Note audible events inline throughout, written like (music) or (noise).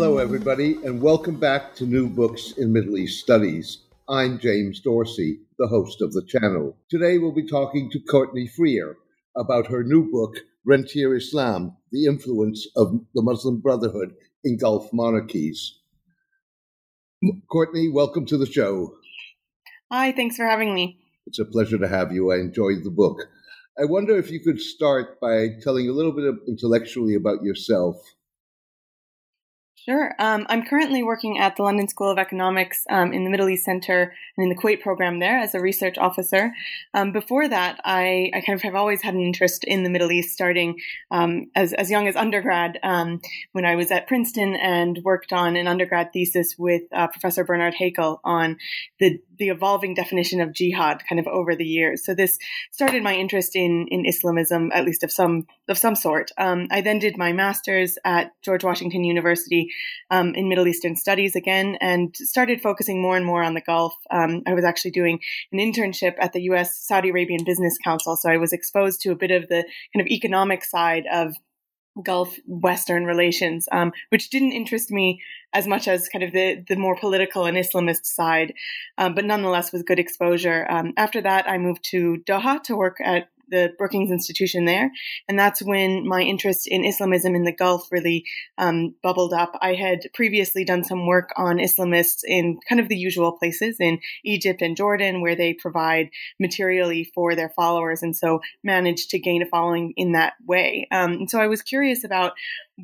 Hello, everybody, and welcome back to New Books in Middle East Studies. I'm James Dorsey, the host of the channel. Today, we'll be talking to Courtney Freer about her new book, Rentier Islam The Influence of the Muslim Brotherhood in Gulf Monarchies. Courtney, welcome to the show. Hi, thanks for having me. It's a pleasure to have you. I enjoyed the book. I wonder if you could start by telling a little bit intellectually about yourself. Sure. Um, I'm currently working at the London School of Economics um, in the Middle East Center and in the Kuwait program there as a research officer. Um, before that, I, I, kind of have always had an interest in the Middle East, starting um, as, as young as undergrad um, when I was at Princeton and worked on an undergrad thesis with uh, Professor Bernard Haykel on the, the evolving definition of jihad kind of over the years. So this started my interest in, in Islamism, at least of some, of some sort. Um, I then did my master's at George Washington University um, in Middle Eastern Studies again, and started focusing more and more on the Gulf. Um, I was actually doing an internship at the U.S. Saudi Arabian Business Council, so I was exposed to a bit of the kind of economic side of Gulf Western relations, um, which didn't interest me as much as kind of the, the more political and Islamist side, um, but nonetheless was good exposure. Um, after that, I moved to Doha to work at the Brookings Institution there. And that's when my interest in Islamism in the Gulf really um, bubbled up. I had previously done some work on Islamists in kind of the usual places in Egypt and Jordan, where they provide materially for their followers, and so managed to gain a following in that way. Um, and so I was curious about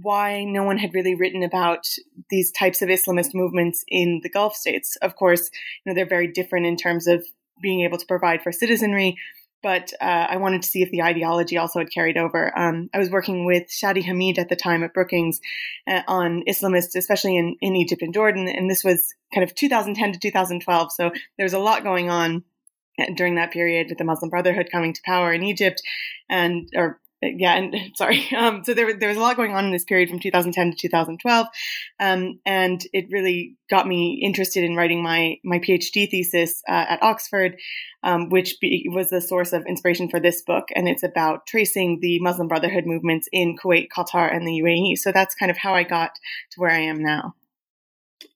why no one had really written about these types of Islamist movements in the Gulf states. Of course, you know, they're very different in terms of being able to provide for citizenry, but uh, I wanted to see if the ideology also had carried over. Um, I was working with Shadi Hamid at the time at Brookings uh, on Islamists, especially in, in Egypt and Jordan, and this was kind of 2010 to 2012. So there was a lot going on uh, during that period with the Muslim Brotherhood coming to power in Egypt, and or yeah, and (laughs) sorry. Um, so there, there was a lot going on in this period from 2010 to 2012, um, and it really got me interested in writing my my PhD thesis uh, at Oxford, um, which be, was the source of inspiration for this book. And it's about tracing the Muslim Brotherhood movements in Kuwait, Qatar, and the UAE. So that's kind of how I got to where I am now.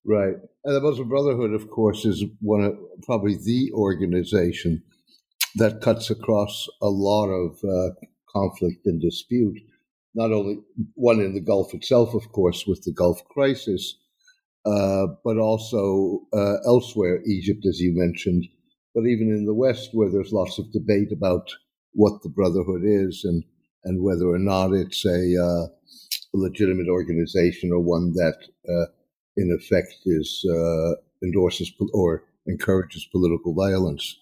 Right, and the Muslim Brotherhood, of course, is one of probably the organization that cuts across a lot of uh, conflict and dispute. Not only one in the Gulf itself, of course, with the Gulf crisis, uh, but also uh, elsewhere, Egypt, as you mentioned, but even in the West, where there's lots of debate about what the Brotherhood is and, and whether or not it's a, uh, legitimate organization or one that, uh, in effect, is uh, endorses or encourages political violence.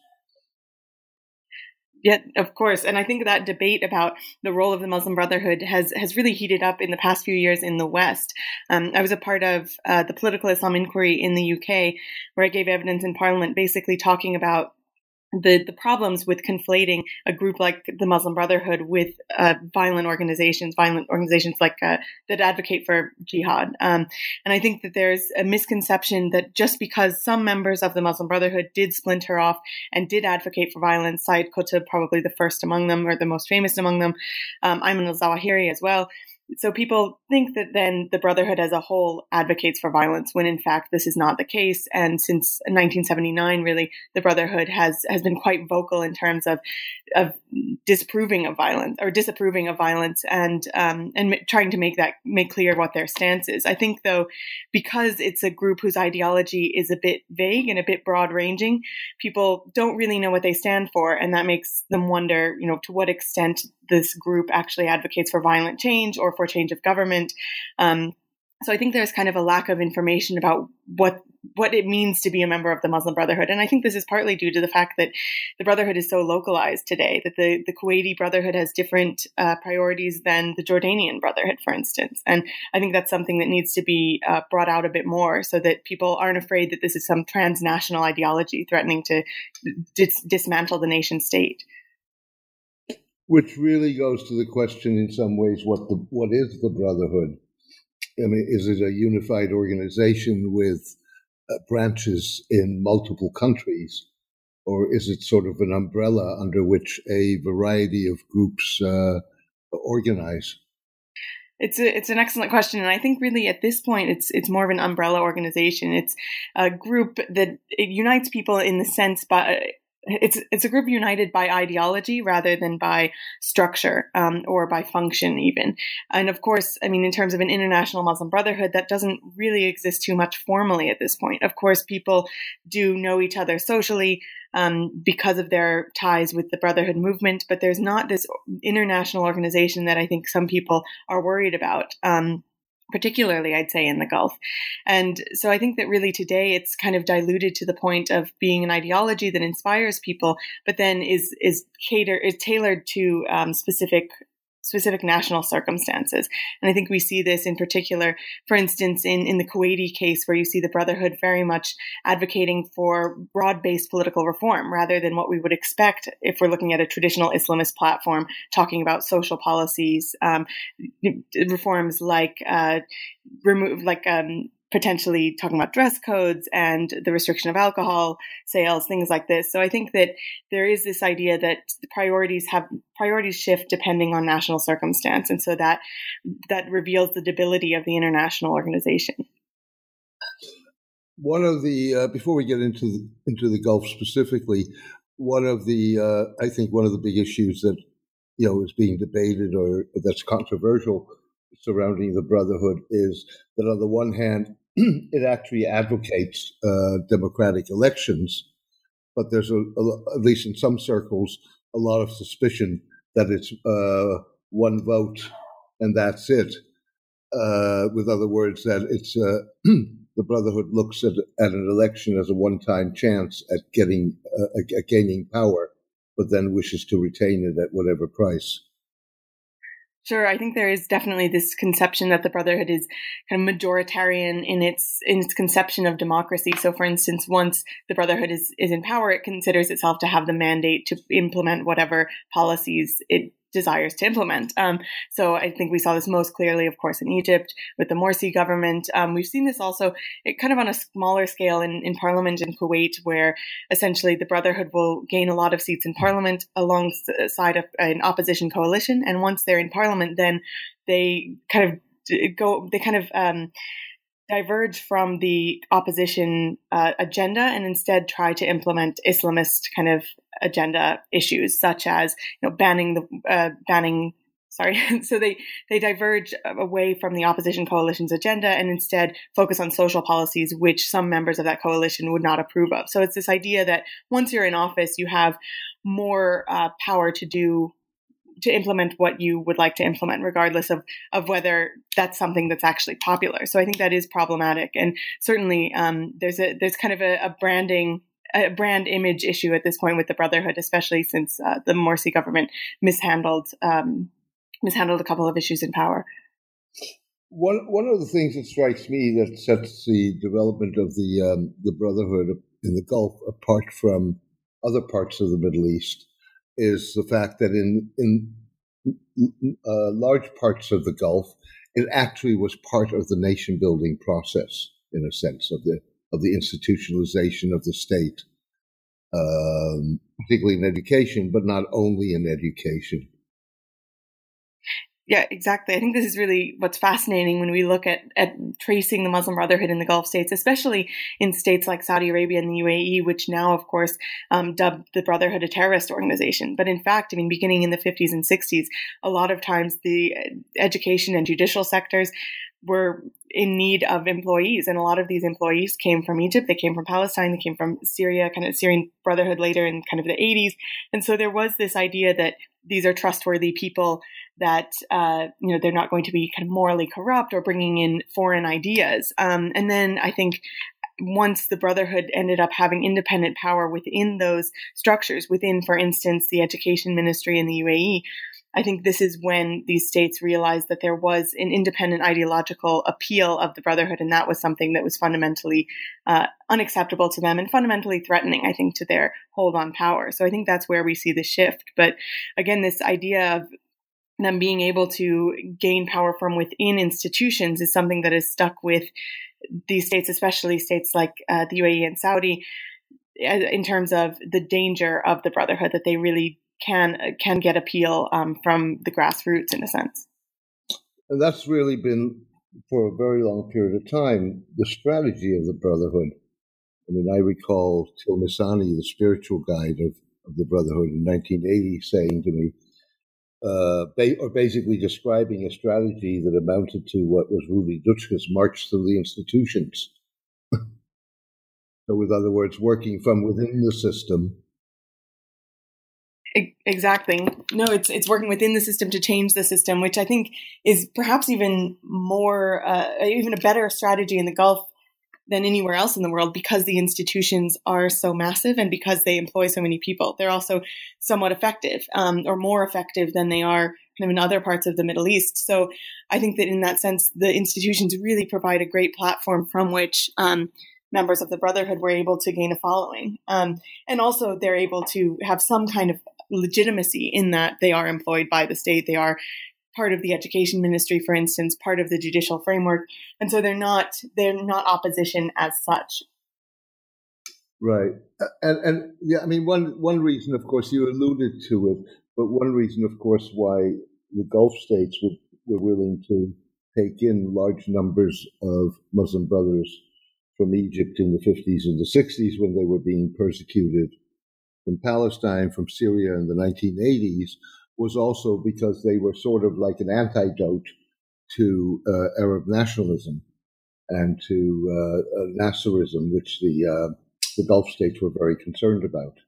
Yeah, of course. And I think that debate about the role of the Muslim Brotherhood has has really heated up in the past few years in the West. Um, I was a part of uh, the political Islam inquiry in the UK, where I gave evidence in Parliament, basically talking about the the problems with conflating a group like the Muslim Brotherhood with uh, violent organizations, violent organizations like uh, that advocate for jihad. Um, and I think that there's a misconception that just because some members of the Muslim Brotherhood did splinter off and did advocate for violence, Sayyid Qutb probably the first among them or the most famous among them, um, Ayman al-Zawahiri as well so people think that then the Brotherhood as a whole advocates for violence, when in fact this is not the case. And since 1979, really, the Brotherhood has has been quite vocal in terms of of disapproving of violence or disapproving of violence, and um, and trying to make that make clear what their stance is. I think though, because it's a group whose ideology is a bit vague and a bit broad ranging, people don't really know what they stand for, and that makes them wonder, you know, to what extent this group actually advocates for violent change or for change of government. Um, so I think there's kind of a lack of information about what what it means to be a member of the Muslim Brotherhood, and I think this is partly due to the fact that the Brotherhood is so localized today. That the the Kuwaiti Brotherhood has different uh, priorities than the Jordanian Brotherhood, for instance, and I think that's something that needs to be uh, brought out a bit more, so that people aren't afraid that this is some transnational ideology threatening to dis- dismantle the nation state. Which really goes to the question, in some ways, what the what is the Brotherhood? I mean, is it a unified organization with uh, branches in multiple countries, or is it sort of an umbrella under which a variety of groups uh, organize? It's a, it's an excellent question, and I think really at this point it's it's more of an umbrella organization. It's a group that unites people in the sense by it's it's a group united by ideology rather than by structure um, or by function even. And of course i mean in terms of an international muslim brotherhood that doesn't really exist too much formally at this point. Of course people do know each other socially um, because of their ties with the brotherhood movement but there's not this international organization that i think some people are worried about. Um, particularly I'd say in the Gulf. And so I think that really today it's kind of diluted to the point of being an ideology that inspires people, but then is is cater is tailored to um, specific specific national circumstances. And I think we see this in particular, for instance, in, in the Kuwaiti case, where you see the Brotherhood very much advocating for broad based political reform rather than what we would expect if we're looking at a traditional Islamist platform talking about social policies, um, reforms like uh, remove, like um, potentially talking about dress codes and the restriction of alcohol sales, things like this. So I think that there is this idea that priorities have priorities shift depending on national circumstance, and so that that reveals the debility of the international organization. One of the uh, before we get into the, into the Gulf specifically, one of the uh, I think one of the big issues that you know is being debated or that's controversial surrounding the Brotherhood is that on the one hand, (clears throat) it actually advocates uh, democratic elections, but there's a, a, at least in some circles a lot of suspicion that it's uh, one vote and that's it. Uh, with other words, that it's uh, (clears throat) the Brotherhood looks at, at, an election as a one-time chance at getting uh, at gaining power, but then wishes to retain it at whatever price. Sure, I think there is definitely this conception that the Brotherhood is kind of majoritarian in its in its conception of democracy. So, for instance, once the Brotherhood is is in power, it considers itself to have the mandate to implement whatever policies it desires to implement. Um, so I think we saw this most clearly, of course, in Egypt with the Morsi government. Um, we've seen this also it, kind of on a smaller scale in, in Parliament in Kuwait, where essentially the Brotherhood will gain a lot of seats in Parliament alongside of an opposition coalition. And once they're in Parliament, then they kind of go, they kind of um, diverge from the opposition uh, agenda and instead try to implement Islamist kind of agenda issues, such as you know banning the uh, banning. Sorry, (laughs) so they they diverge away from the opposition coalition's agenda and instead focus on social policies which some members of that coalition would not approve of. So it's this idea that once you're in office, you have more uh, power to do to implement what you would like to implement, regardless of of whether that's something that's actually popular. So I think that is problematic, and certainly um, there's a there's kind of a, a, branding. A brand image issue at this point with the Brotherhood, especially since uh, the Morsi government mishandled um, mishandled a couple of issues in power. One one of the things that strikes me that sets the development of the um, the Brotherhood in the Gulf apart from other parts of the Middle East is the fact that in in uh, large parts of the Gulf, it actually was part of the nation building process, in a sense of the of the institutionalization of the state, um, particularly in education, but not only in education. Yeah, exactly. I think this is really what's fascinating when we look at, at tracing the Muslim Brotherhood in the Gulf states, especially in states like Saudi Arabia and the UAE, which now, of course, um, dubbed the Brotherhood a terrorist organization. But in fact, I mean, beginning in the 50s and 60s, a lot of times the education and judicial sectors were in need of employees. And a lot of these employees came from Egypt, they came from Palestine, they came from Syria, kind of Syrian Brotherhood later in kind of the 80s. And so there was this idea that these are trustworthy people that uh, you know they're not going to be kind of morally corrupt or bringing in foreign ideas. Um, and then I think once the Brotherhood ended up having independent power within those structures, within, for instance, the education ministry in the UAE, I think this is when these states realized that there was an independent ideological appeal of the Brotherhood, and that was something that was fundamentally uh, unacceptable to them and fundamentally threatening, I think, to their hold on power. So I think that's where we see the shift. But again, this idea of them being able to gain power from within institutions is something that is stuck with these states, especially states like uh, the UAE and Saudi, in terms of the danger of the brotherhood that they really can can get appeal um, from the grassroots in a sense. And that's really been for a very long period of time the strategy of the brotherhood. I mean, I recall Tilmisani, the spiritual guide of, of the brotherhood in 1980, saying to me, uh, ba- or basically describing a strategy that amounted to what was Rudi Dutschke's march through the institutions. so, with other words, working from within the system. Exactly. No, it's it's working within the system to change the system, which I think is perhaps even more, uh, even a better strategy in the Gulf than anywhere else in the world because the institutions are so massive and because they employ so many people. They're also somewhat effective um, or more effective than they are kind of in other parts of the Middle East. So I think that in that sense, the institutions really provide a great platform from which um, members of the Brotherhood were able to gain a following. Um, and also they're able to have some kind of legitimacy in that they are employed by the state. They are part of the education ministry, for instance, part of the judicial framework, and so they're not they're not opposition as such. Right, and and yeah, I mean one one reason, of course, you alluded to it, but one reason, of course, why the Gulf states were, were willing to take in large numbers of Muslim brothers from Egypt in the 50s and the 60s when they were being persecuted, from Palestine, from Syria in the 1980s, was also because they were sort of like an antidote to uh, Arab nationalism and to uh, uh, Nasserism, which the uh, the Gulf states were very concerned about.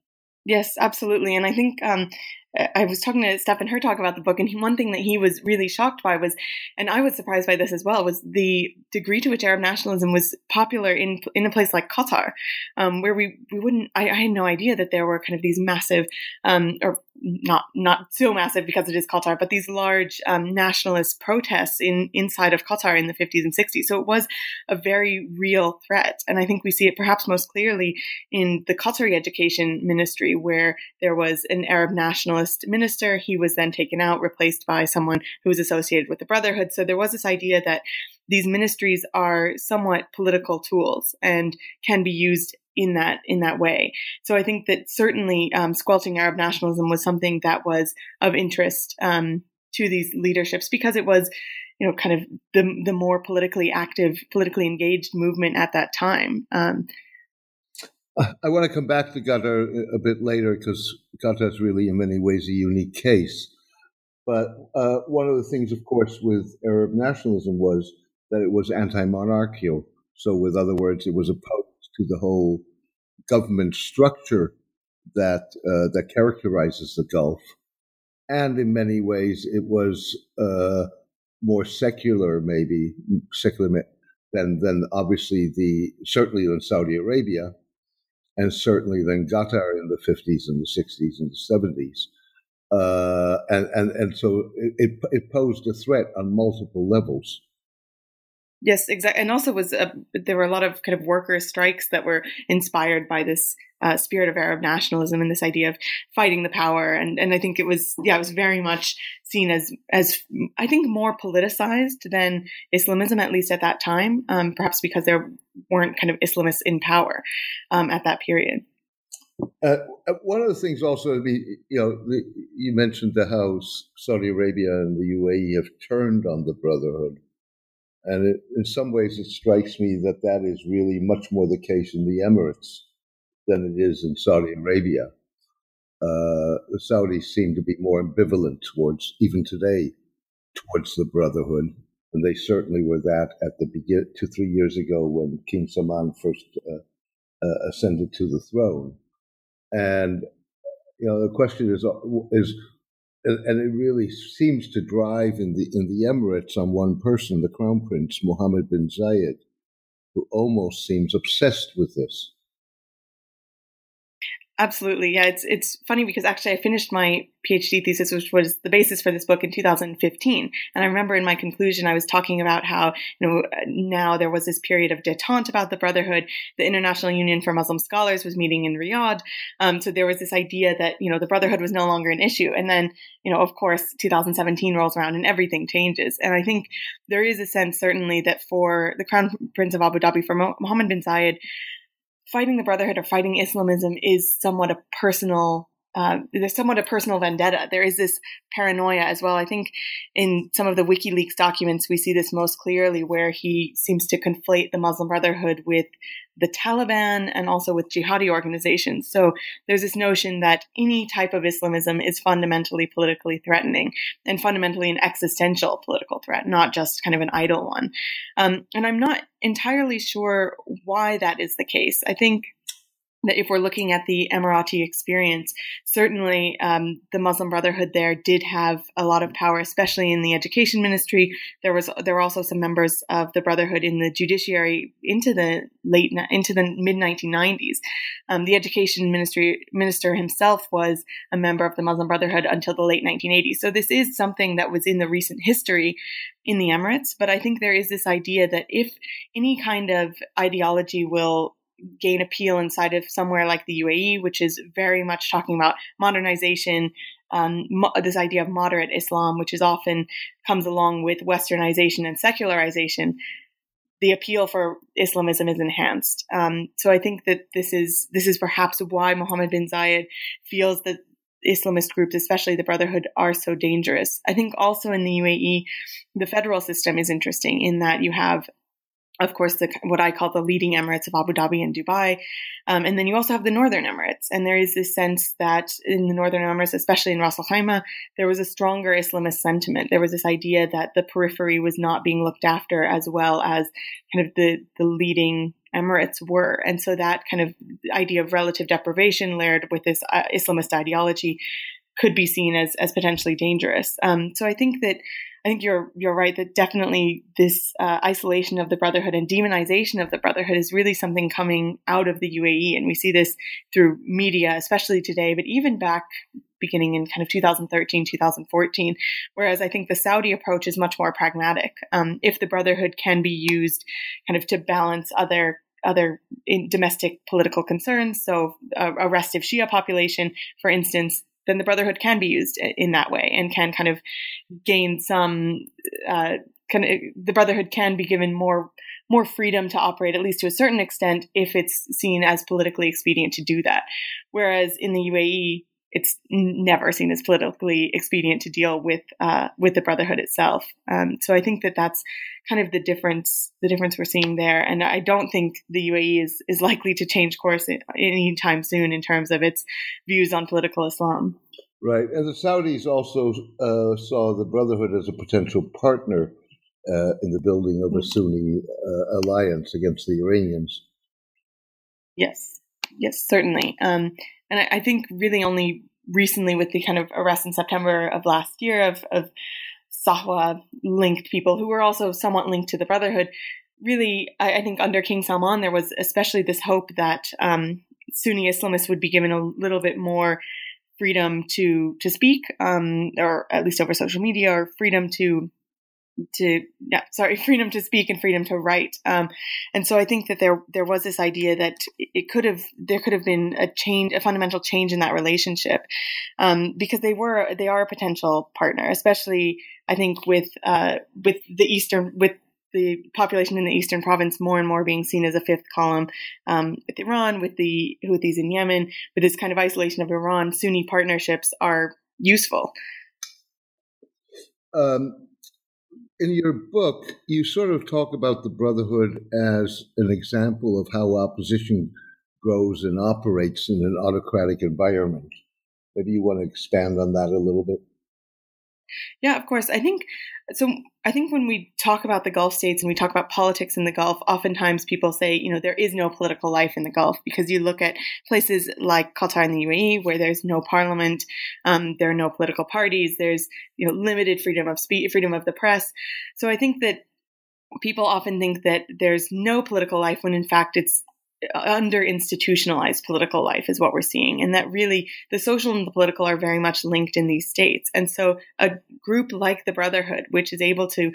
Yes, absolutely, and I think um, I was talking to Steffen Hertog about the book, and he, one thing that he was really shocked by was, and I was surprised by this as well, was the degree to which Arab nationalism was popular in in a place like Qatar, um, where we we wouldn't. I, I, had no idea that there were kind of these massive, um, or not not so massive because it is Qatar, but these large um, nationalist protests in inside of Qatar in the 50s and 60s. So it was a very real threat, and I think we see it perhaps most clearly in the Qatari education ministry, where there was an Arab nationalist minister. He was then taken out, replaced by someone who was associated with the Brotherhood. So there was this idea that these ministries are somewhat political tools and can be used in that in that way. So I think that certainly um, squelching Arab nationalism was something that was of interest um, to these leaderships because it was, you know, kind of the the more politically active, politically engaged movement at that time. Um, I want to come back to Qatar a bit later because Qatar is really, in many ways, a unique case. But uh, one of the things, of course, with Arab nationalism was that it was anti-monarchical. So, with other words, it was opposed to the whole government structure that uh, that characterizes the Gulf, and in many ways, it was uh, more secular, maybe secular than than obviously the certainly in Saudi Arabia, and certainly than Qatar in the fifties and the sixties and the seventies. Uh, and, and, and so it, it posed a threat on multiple levels. Yes, exactly. And also was a, there were a lot of kind of worker strikes that were inspired by this uh, spirit of Arab nationalism and this idea of fighting the power. And and I think it was yeah, it was very much seen as as I think more politicized than Islamism at least at that time. Um, perhaps because there weren't kind of Islamists in power um, at that period. Uh, uh one of the things also, I mean, you know, the, you mentioned the how Saudi Arabia and the UAE have turned on the Brotherhood. And it, in some ways, it strikes me that that is really much more the case in the Emirates than it is in Saudi Arabia. Uh, the Saudis seem to be more ambivalent towards, even today, towards the Brotherhood. And they certainly were that at the begin two, three years ago when King Salman first uh, uh, ascended to the throne. And, you know, the question is, is and, and, it really seems to drive in the in the Emirates on one person, the Crown Prince Mohammed bin Zayed, who almost seems obsessed with this. Absolutely. Yeah, it's it's funny because actually I finished my PhD thesis, which was the basis for this book in 2015. And I remember in my conclusion, I was talking about how, you know, now there was this period of detente about the Brotherhood. The International Union for Muslim Scholars was meeting in Riyadh. Um, so there was this idea that, you know, the Brotherhood was no longer an issue. And then, you know, of course, 2017 rolls around and everything changes. And I think there is a sense, certainly, that for the Crown Prince of Abu Dhabi, for Mohammed bin Zayed, fighting the Brotherhood or fighting Islamism is somewhat a personal. Uh, there's somewhat a personal vendetta. There is this paranoia as well. I think in some of the WikiLeaks documents, we see this most clearly, where he seems to conflate the Muslim Brotherhood with the Taliban and also with jihadi organizations. So there's this notion that any type of Islamism is fundamentally politically threatening and fundamentally an existential political threat, not just kind of an idle one. Um, and I'm not entirely sure why that is the case. I think that if we're looking at the Emirati experience, certainly um, the Muslim Brotherhood there did have a lot of power, especially in the education ministry. There was there were also some members of the Brotherhood in the judiciary into the late into the mid 1990s. Um, the education ministry minister himself was a member of the Muslim Brotherhood until the late 1980s. So this is something that was in the recent history in the Emirates. But I think there is this idea that if any kind of ideology will gain appeal inside of somewhere like the UAE, which is very much talking about modernization, um, mo- this idea of moderate Islam, which is often comes along with westernization and secularization. The appeal for Islamism is enhanced. Um, so I think that this is this is perhaps why Mohammed bin Zayed feels that Islamist groups, especially the Brotherhood, are so dangerous. I think also in the UAE, the federal system is interesting in that you have of course, the, what I call the leading Emirates of Abu Dhabi and Dubai. Um, and then you also have the Northern Emirates. And there is this sense that in the Northern Emirates, especially in Ras Al Khaimah, there was a stronger Islamist sentiment. There was this idea that the periphery was not being looked after as well as kind of the, the leading Emirates were. And so that kind of idea of relative deprivation layered with this uh, Islamist ideology could be seen as, as potentially dangerous. Um, so I think that I think you're you're right that definitely this uh, isolation of the Brotherhood and demonization of the Brotherhood is really something coming out of the UAE, and we see this through media, especially today, but even back beginning in kind of 2013, 2014. Whereas I think the Saudi approach is much more pragmatic. Um, if the Brotherhood can be used kind of to balance other other domestic political concerns, so a, a restive Shia population, for instance, then the brotherhood can be used in that way and can kind of gain some uh, of the brotherhood can be given more more freedom to operate at least to a certain extent if it's seen as politically expedient to do that. Whereas in the UAE it's never seen as politically expedient to deal with uh, with the brotherhood itself. Um, so I think that that's kind of the difference the difference we're seeing there. And I don't think the UAE is is likely to change course anytime soon in terms of its views on political Islam. Right, and the Saudis also uh, saw the Brotherhood as a potential partner uh, in the building of a mm-hmm. Sunni uh, alliance against the Iranians. Yes, yes, certainly. Um, and I, I, think really only recently with the kind of arrest in September of last year of, of Sahwa linked people who were also somewhat linked to the Brotherhood, really, I, I think under King Salman, there was especially this hope that um, Sunni Islamists would be given a little bit more freedom to to speak, um, or at least over social media, or freedom to to yeah sorry (laughs) freedom to speak and freedom to write um, and so i think that there there was this idea that it could have there could have been a change a fundamental change in that relationship um, because they were they are a potential partner especially i think with uh, with the eastern with the population in the eastern province more and more being seen as a fifth column um, with Iran, with the Houthis in Yemen, with this kind of isolation of Iran, Sunni partnerships are useful. Um, in your book, you sort of talk about the Brotherhood as an example of how opposition grows and operates in an autocratic environment. Maybe you want to expand on that a little bit. Yeah, of course. I think so. I think when we talk about the Gulf states and we talk about politics in the Gulf, oftentimes people say, you know, there is no political life in the Gulf because you look at places like Qatar and the UAE where there's no parliament, um, there are no political parties, there's you know limited freedom of speech, freedom of the press. So I think that people often think that there's no political life when in fact it's under institutionalized political life is what we're seeing and that really the social and the political are very much linked in these states. And so a group like the brotherhood which is able to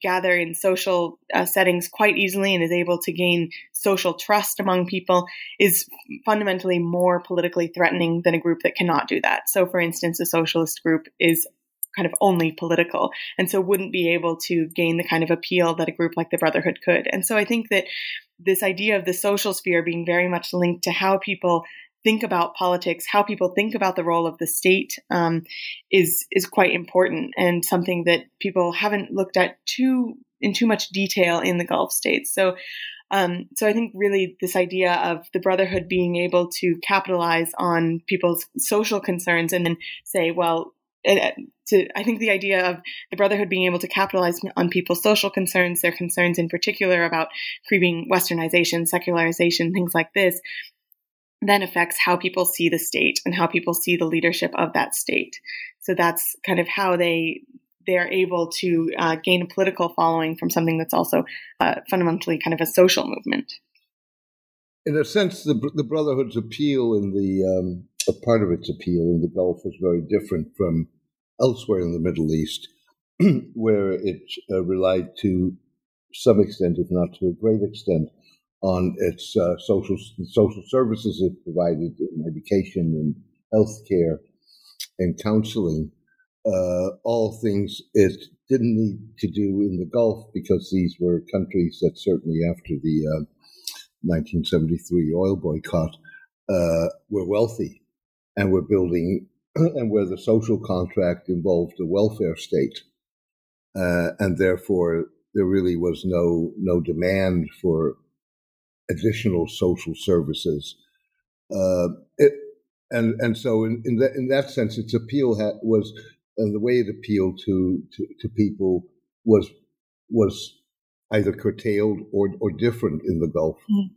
gather in social uh, settings quite easily and is able to gain social trust among people is fundamentally more politically threatening than a group that cannot do that. So for instance a socialist group is kind of only political and so wouldn't be able to gain the kind of appeal that a group like the brotherhood could. And so i think that this idea of the social sphere being very much linked to how people think about politics, how people think about the role of the state, um, is is quite important and something that people haven't looked at too in too much detail in the Gulf states. So. Um, so I think really this idea of the brotherhood being able to capitalize on people's social concerns and then say, well, to I think the idea of the Brotherhood being able to capitalize on people's social concerns, their concerns in particular about creeping westernization, secularization, things like this, then affects how people see the state and how people see the leadership of that state. So that's kind of how they they are able to uh, gain a political following from something that's also uh, fundamentally kind of a social movement. In a sense, the the Brotherhood's appeal in the um, a part of its appeal in the Gulf was very different from elsewhere in the Middle East, (clears throat) where it uh, relied to some extent, if not to a great extent, on its uh, social social services it provided in education and healthcare and counseling. Uh, all things it didn't need to do in the Gulf because these were countries that certainly after the 1973 uh, oil boycott uh, were wealthy and we're building (clears throat) and where the social contract involved a welfare state, uh, and therefore there really was no no demand for additional social services. Uh, it, and and so in in that in that sense, its appeal ha- was and the way it appealed to, to, to people was was either curtailed or or different in the Gulf. Mm-hmm.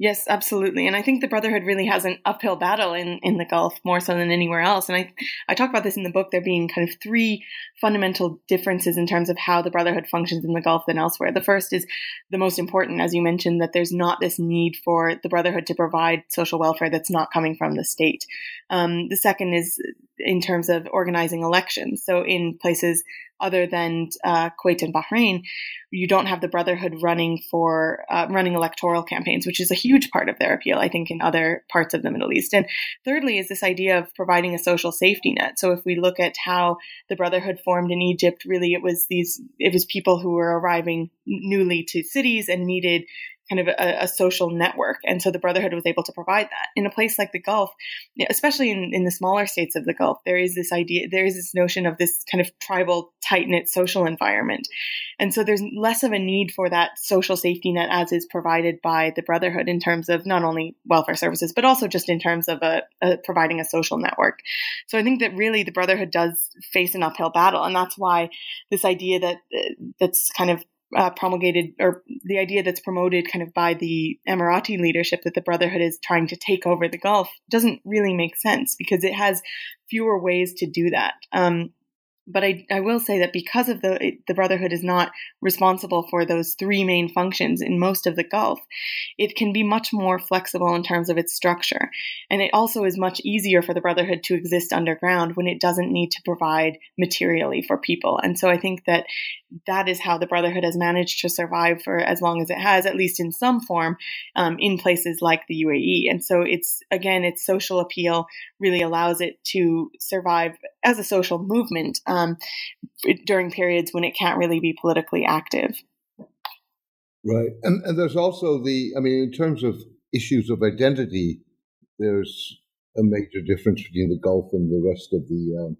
Yes, absolutely. And I think the Brotherhood really has an uphill battle in, in the Gulf more so than anywhere else. And I, I talk about this in the book, there being kind of three fundamental differences in terms of how the Brotherhood functions in the Gulf than elsewhere. The first is the most important, as you mentioned, that there's not this need for the Brotherhood to provide social welfare that's not coming from the state. Um, the second is in terms of organizing elections. So in places other than uh, Kuwait and Bahrain, you don't have the Brotherhood running for uh, running electoral campaigns, which is a huge part of their appeal, I think, in other parts of the Middle East. And thirdly, is this idea of providing a social safety net. So if we look at how the Brotherhood formed in Egypt, really it was these it was people who were arriving newly to cities and needed kind of a, a, social network. And so the Brotherhood was able to provide that. In a place like the Gulf, especially in, in the smaller states of the Gulf, there is this idea, there is this notion of this kind of tribal, tight knit social environment. And so there's less of a need for that social safety net as is provided by the Brotherhood in terms of not only welfare services, but also just in terms of a, a providing a social network. So I think that really the Brotherhood does face an uphill battle. And that's why this idea that uh, that's kind of uh, promulgated or the idea that's promoted kind of by the Emirati leadership that the Brotherhood is trying to take over the Gulf doesn't really make sense because it has fewer ways to do that. Um, but I, I will say that because of the the Brotherhood is not responsible for those three main functions in most of the Gulf, it can be much more flexible in terms of its structure, and it also is much easier for the Brotherhood to exist underground when it doesn't need to provide materially for people. And so I think that that is how the Brotherhood has managed to survive for as long as it has, at least in some form, um, in places like the UAE. And so it's again, its social appeal really allows it to survive as a social movement um, during periods when it can't really be politically active. Right, and, and there's also the, I mean, in terms of issues of identity, there's a major difference between the Gulf and the rest of the um,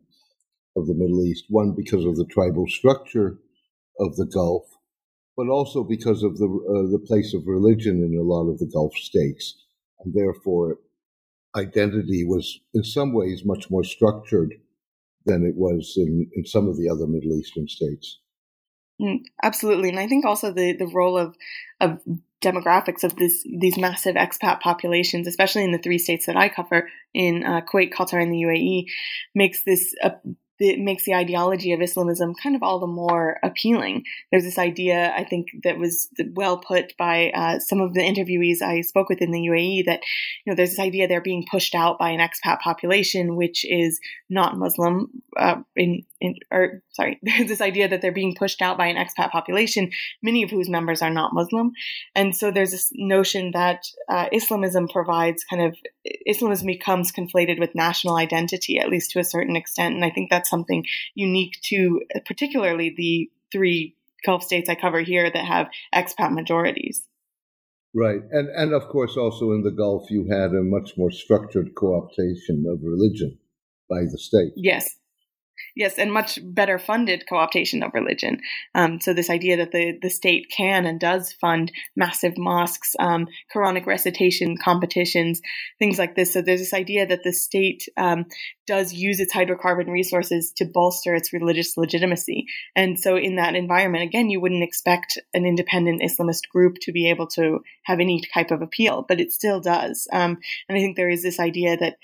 of the Middle East. One because of the tribal structure of the Gulf, but also because of the uh, the place of religion in a lot of the Gulf states, and therefore identity was in some ways much more structured than it was in, in some of the other Middle Eastern states. Mm, absolutely, and I think also the the role of of demographics of this these massive expat populations, especially in the three states that I cover in uh, Kuwait, Qatar, and the UAE, makes this a it makes the ideology of Islamism kind of all the more appealing. There's this idea, I think, that was well put by uh, some of the interviewees I spoke with in the UAE that, you know, there's this idea they're being pushed out by an expat population which is not Muslim, uh, in, or sorry, there's (laughs) this idea that they're being pushed out by an expat population, many of whose members are not Muslim. And so there's this notion that uh, Islamism provides kind of, Islamism becomes conflated with national identity, at least to a certain extent. And I think that's something unique to particularly the three Gulf states I cover here that have expat majorities. Right. And, and of course, also in the Gulf, you had a much more structured co optation of religion by the state. Yes. Yes, and much better funded co-optation of religion. Um, so this idea that the, the state can and does fund massive mosques, um, Quranic recitation competitions, things like this. So there's this idea that the state um, does use its hydrocarbon resources to bolster its religious legitimacy. And so in that environment, again, you wouldn't expect an independent Islamist group to be able to have any type of appeal, but it still does. Um, and I think there is this idea that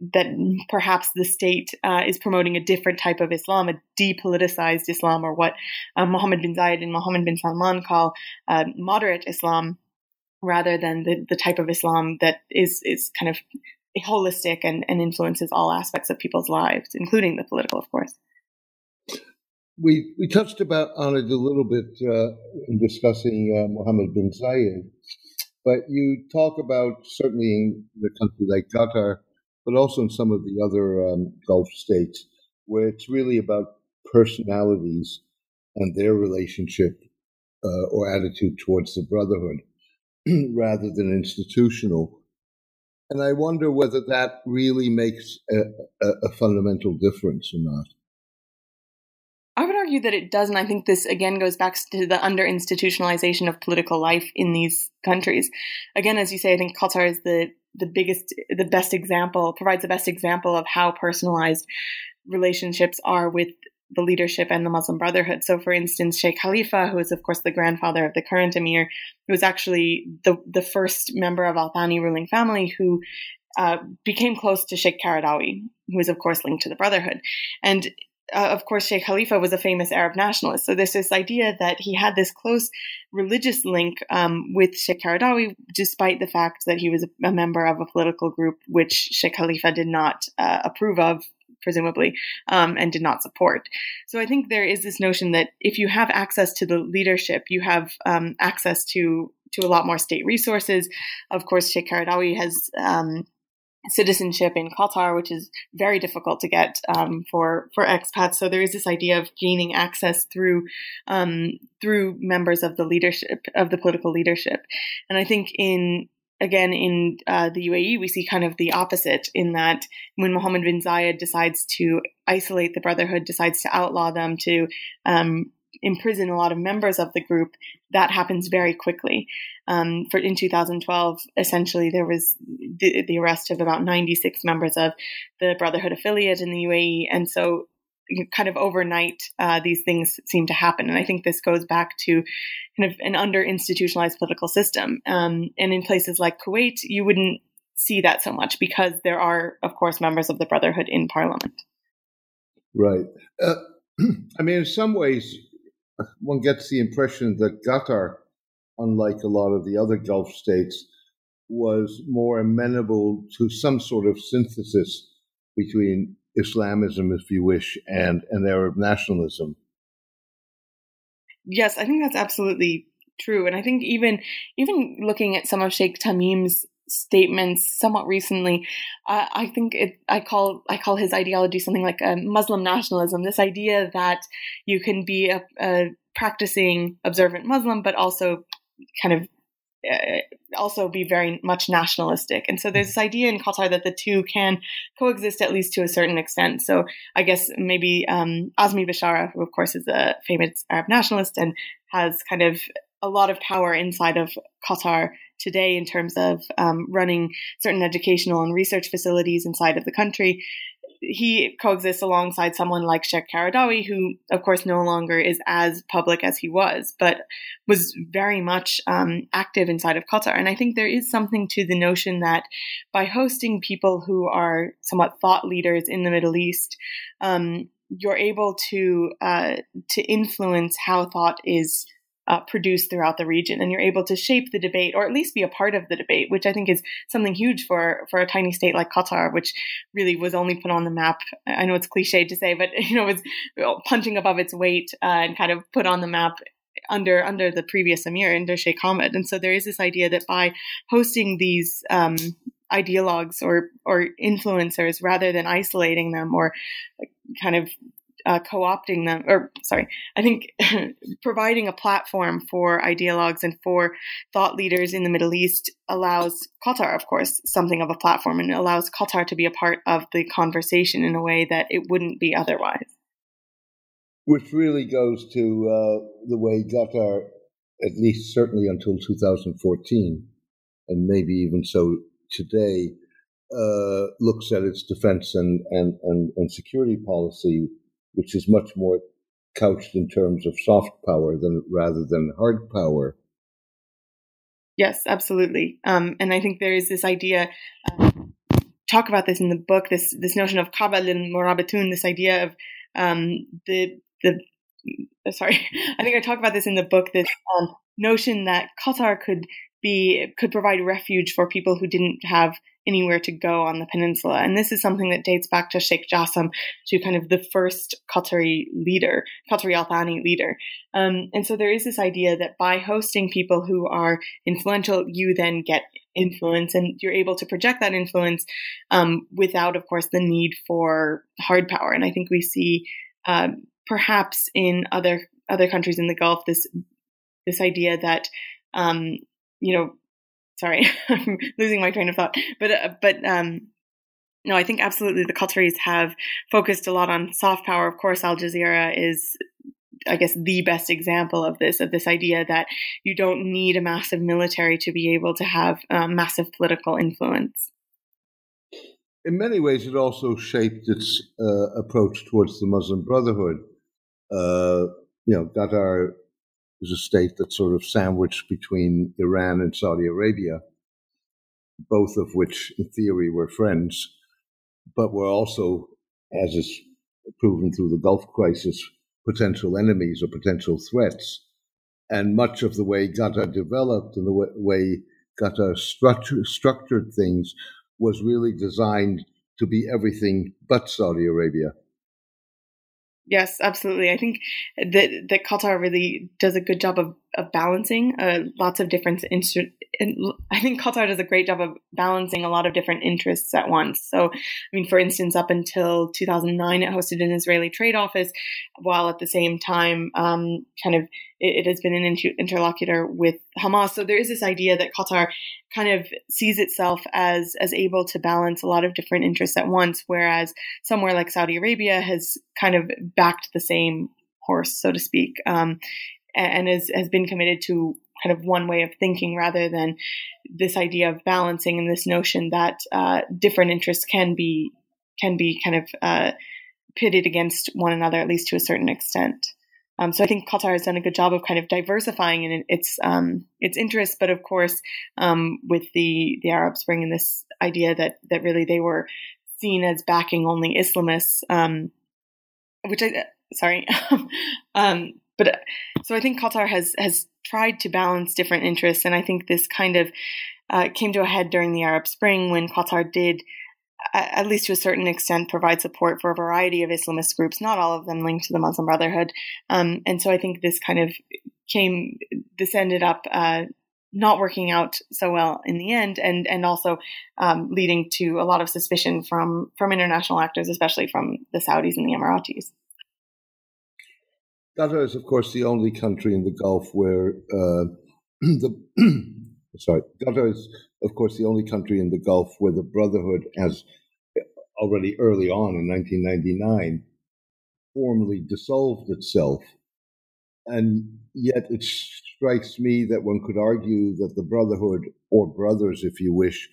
that perhaps the state uh, is promoting a different type of Islam, a depoliticized Islam, or what uh, Mohammed bin Zayed and Mohammed bin Salman call uh, moderate Islam, rather than the, the type of Islam that is is kind of holistic and, and influences all aspects of people's lives, including the political, of course. We we touched about on it a little bit uh, in discussing uh, Mohammed bin Zayed, but you talk about certainly in the country like Qatar but also in some of the other um, Gulf states, where it's really about personalities and their relationship uh, or attitude towards the brotherhood (clears throat) rather than institutional. And I wonder whether that really makes a, a, a fundamental difference or not. I would argue that it doesn't. I think this again goes back to the under institutionalization of political life in these countries. Again, as you say, I think Qatar is the the biggest, the best example, provides the best example of how personalized relationships are with the leadership and the Muslim Brotherhood. So, for instance, Sheikh Khalifa, who is of course the grandfather of the current emir, was actually the the first member of Al Thani ruling family who uh, became close to Sheikh Qaradawi, who is of course linked to the Brotherhood. And uh, of course, Sheikh Khalifa was a famous Arab nationalist. So there's this idea that he had this close religious link um, with Sheikh Qaradawi, despite the fact that he was a member of a political group which Sheikh Khalifa did not uh, approve of, presumably, um, and did not support. So I think there is this notion that if you have access to the leadership, you have um, access to to a lot more state resources. Of course, Sheikh Qaradawi has um, citizenship in Qatar, which is very difficult to get um, for for expats. So there is this idea of gaining access through um, through members of the leadership of the political leadership, and I think in again in uh, the UAE we see kind of the opposite in that when Mohammed bin Zayed decides to isolate the Brotherhood, decides to outlaw them, to um, imprison a lot of members of the group, that happens very quickly. Um, for in 2012, essentially there was the, the, arrest of about 96 members of the Brotherhood affiliate in the UAE, and so kind of overnight uh, these things seem to happen. And I think this goes back to kind of an under institutionalized political system. Um, and in places like Kuwait, you wouldn't see that so much because there are, of course, members of the Brotherhood in parliament. Right. Uh, (clears throat) I mean, in some ways, one gets the impression that Qatar, unlike a lot of the other Gulf states, was more amenable to some sort of synthesis between Islamism, if you wish, and, and Arab nationalism. Yes, I think that's absolutely true. And I think even even looking at some of Sheikh Tamim's statements somewhat recently. Uh, I think it, I call I call his ideology something like a Muslim nationalism. This idea that you can be a, a practicing observant Muslim, but also kind of uh, also be very much nationalistic. And so there's this idea in Qatar that the two can coexist at least to a certain extent. So I guess maybe um, Azmi Bishara, who of course is a famous Arab nationalist and has kind of a lot of power inside of Qatar today in terms of um, running certain educational and research facilities inside of the country he coexists alongside someone like Sheikh Qaradawi, who, of course, no longer is as public as he was, but was very much um, active inside of Qatar. And I think there is something to the notion that by hosting people who are somewhat thought leaders in the Middle East, um, you're able to uh, to influence how thought is uh, produced throughout the region, and you're able to shape the debate, or at least be a part of the debate, which I think is something huge for for a tiny state like Qatar, which really was only put on the map. I know it's cliched to say, but (laughs) you know, was punching above its weight uh, and kind of put on the map under under the previous emir, under Sheikh Hamad. And so there is this idea that by hosting these um, ideologues or or influencers, rather than isolating them or kind of uh, co-opting them or sorry i think (laughs) providing a platform for ideologues and for thought leaders in the middle east allows qatar of course something of a platform and allows qatar to be a part of the conversation in a way that it wouldn't be otherwise. Which really goes to uh, the way qatar at least certainly until 2014 and maybe even so today uh, looks at its defense and, and, and, and security policy which is much more couched in terms of soft power than rather than hard power. Yes, absolutely. Um, and I think there is this idea. Uh, talk about this in the book. This this notion of qabal and murabitun. This idea of um, the the. Sorry, (laughs) I think I talk about this in the book. This um, notion that Qatar could be could provide refuge for people who didn't have anywhere to go on the peninsula. And this is something that dates back to Sheikh Jassim, to kind of the first Qatari leader, Qatari Al Thani leader. Um, and so there is this idea that by hosting people who are influential, you then get influence and you're able to project that influence um, without, of course, the need for hard power. And I think we see um, perhaps in other other countries in the Gulf this this idea that um, you know sorry, (laughs) I'm losing my train of thought. But uh, but um, no, I think absolutely the Qataris have focused a lot on soft power. Of course, Al Jazeera is. I guess the best example of this, of this idea that you don't need a massive military to be able to have um, massive political influence. In many ways, it also shaped its uh, approach towards the Muslim Brotherhood. Uh, you know, Qatar was a state that's sort of sandwiched between Iran and Saudi Arabia, both of which, in theory, were friends, but were also, as is proven through the Gulf crisis, potential enemies or potential threats. And much of the way Qatar developed and the way Qatar structure, structured things was really designed to be everything but Saudi Arabia. Yes, absolutely. I think that that Qatar really does a good job of, of balancing uh, lots of different. Instru- I think Qatar does a great job of balancing a lot of different interests at once. So, I mean, for instance, up until 2009, it hosted an Israeli trade office, while at the same time, um, kind of, it, it, has been an inter- interlocutor with Hamas. So there is this idea that Qatar kind of sees itself as as able to balance a lot of different interests at once, whereas somewhere like Saudi Arabia has kind of backed the same horse, so to speak, um, and, has has been committed to kind of one way of thinking rather than this idea of balancing and this notion that uh, different interests can be can be kind of uh, pitted against one another at least to a certain extent. Um, so I think Qatar has done a good job of kind of diversifying in its um, its interests, but of course, um, with the the Arab Spring and this idea that that really they were seen as backing only Islamists, um, which I sorry, (laughs) um, but so I think Qatar has has tried to balance different interests, and I think this kind of uh, came to a head during the Arab Spring when Qatar did at least to a certain extent, provide support for a variety of Islamist groups, not all of them linked to the Muslim Brotherhood. Um, and so I think this kind of came, this ended up uh, not working out so well in the end, and and also um, leading to a lot of suspicion from from international actors, especially from the Saudis and the Emiratis. Qatar is, of course, the only country in the Gulf where uh, (clears throat) the (clears throat) sorry, Qatar is, of course, the only country in the Gulf where the Brotherhood has already early on in 1999 formally dissolved itself. And yet it strikes me that one could argue that the Brotherhood, or brothers if you wish,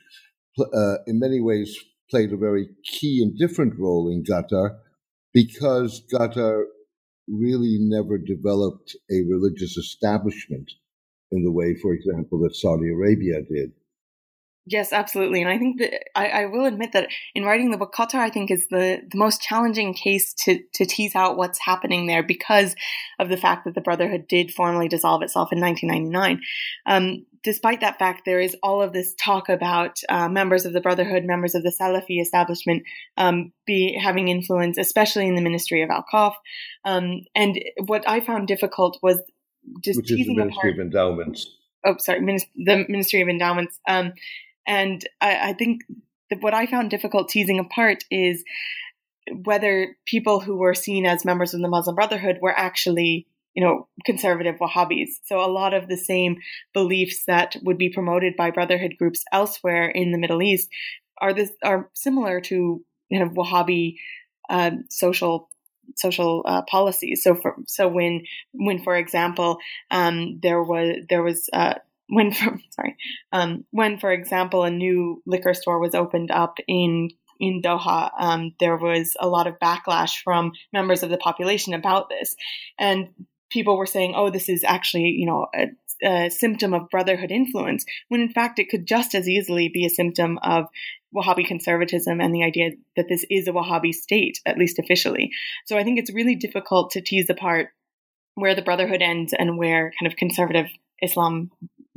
uh, in many ways played a very key and different role in Qatar because Qatar really never developed a religious establishment in the way, for example, that Saudi Arabia did. Yes, absolutely. And I think that I, I, will admit that in writing the book, Qatar, I think, is the, the most challenging case to, to tease out what's happening there because of the fact that the Brotherhood did formally dissolve itself in 1999. Um, despite that fact, there is all of this talk about uh, members of the Brotherhood, members of the Salafi establishment, um, be having influence, especially in the Ministry of Awqaf. Um, and what I found difficult was just Which teasing is the Ministry apart, of Endowments. Oh, sorry, the Ministry of Endowments. And I, I think what I found difficult teasing apart is whether people who were seen as members of the Muslim Brotherhood were actually you know, conservative Wahhabis. So a lot of the same beliefs that would be promoted by brotherhood groups elsewhere in the Middle East are this are similar to kind of Wahhabi uh, social social uh, policies. So for so when when for example um, there was there was uh, when (laughs) for, sorry um, when for example a new liquor store was opened up in in Doha, um, there was a lot of backlash from members of the population about this, and people were saying, "Oh, this is actually you know a, a symptom of brotherhood influence," when in fact it could just as easily be a symptom of Wahhabi conservatism and the idea that this is a Wahhabi state, at least officially. So I think it's really difficult to tease apart where the brotherhood ends and where kind of conservative Islam